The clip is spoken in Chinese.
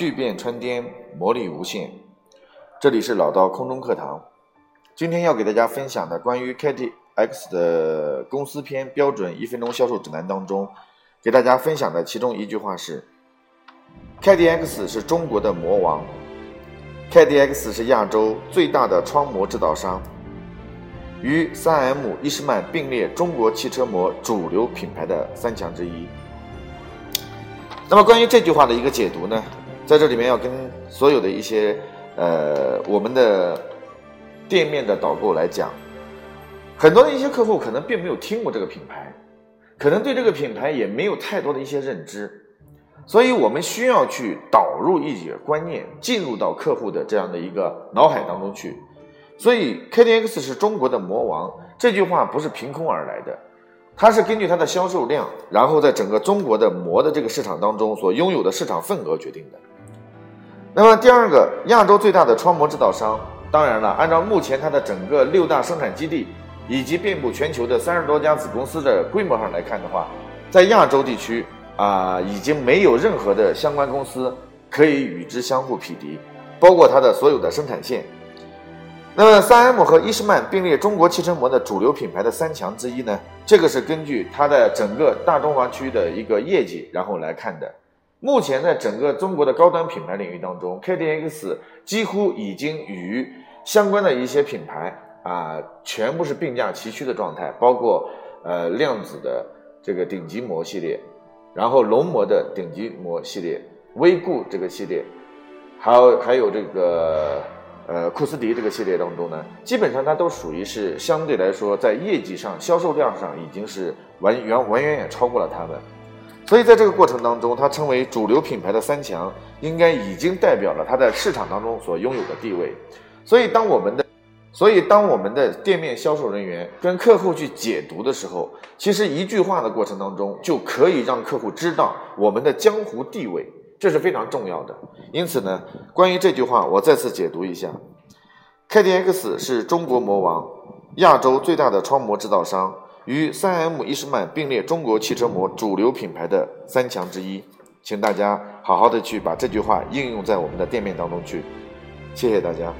巨变穿天，魔力无限。这里是老刀空中课堂。今天要给大家分享的关于 KTX 的公司篇标准一分钟销售指南当中，给大家分享的其中一句话是：KTX 是中国的魔王，KTX 是亚洲最大的窗膜制造商，与 3M、伊诗曼并列中国汽车膜主流品牌的三强之一。那么关于这句话的一个解读呢，在这里面要跟所有的一些呃我们的店面的导购来讲，很多的一些客户可能并没有听过这个品牌，可能对这个品牌也没有太多的一些认知，所以我们需要去导入一些观念进入到客户的这样的一个脑海当中去。所以 KDX 是中国的魔王这句话不是凭空而来的。它是根据它的销售量，然后在整个中国的膜的这个市场当中所拥有的市场份额决定的。那么第二个，亚洲最大的窗膜制造商，当然了，按照目前它的整个六大生产基地以及遍布全球的三十多家子公司的规模上来看的话，在亚洲地区啊，已经没有任何的相关公司可以与之相互匹敌，包括它的所有的生产线。那么，3M 和伊诗曼并列中国汽车膜的主流品牌的三强之一呢？这个是根据它的整个大中华区的一个业绩，然后来看的。目前在整个中国的高端品牌领域当中，KDX 几乎已经与相关的一些品牌啊，全部是并驾齐驱的状态，包括呃量子的这个顶级膜系列，然后龙膜的顶级膜系列，威固这个系列，还有还有这个。呃，库斯迪这个系列当中呢，基本上它都属于是相对来说在业绩上、销售量上已经是完完完远远超过了他们，所以在这个过程当中，它成为主流品牌的三强，应该已经代表了它在市场当中所拥有的地位。所以当我们的，所以当我们的店面销售人员跟客户去解读的时候，其实一句话的过程当中就可以让客户知道我们的江湖地位。这是非常重要的，因此呢，关于这句话，我再次解读一下：KDX 是中国魔王，亚洲最大的窗膜制造商，与 3M、伊诗曼并列中国汽车膜主流品牌的三强之一。请大家好好的去把这句话应用在我们的店面当中去，谢谢大家。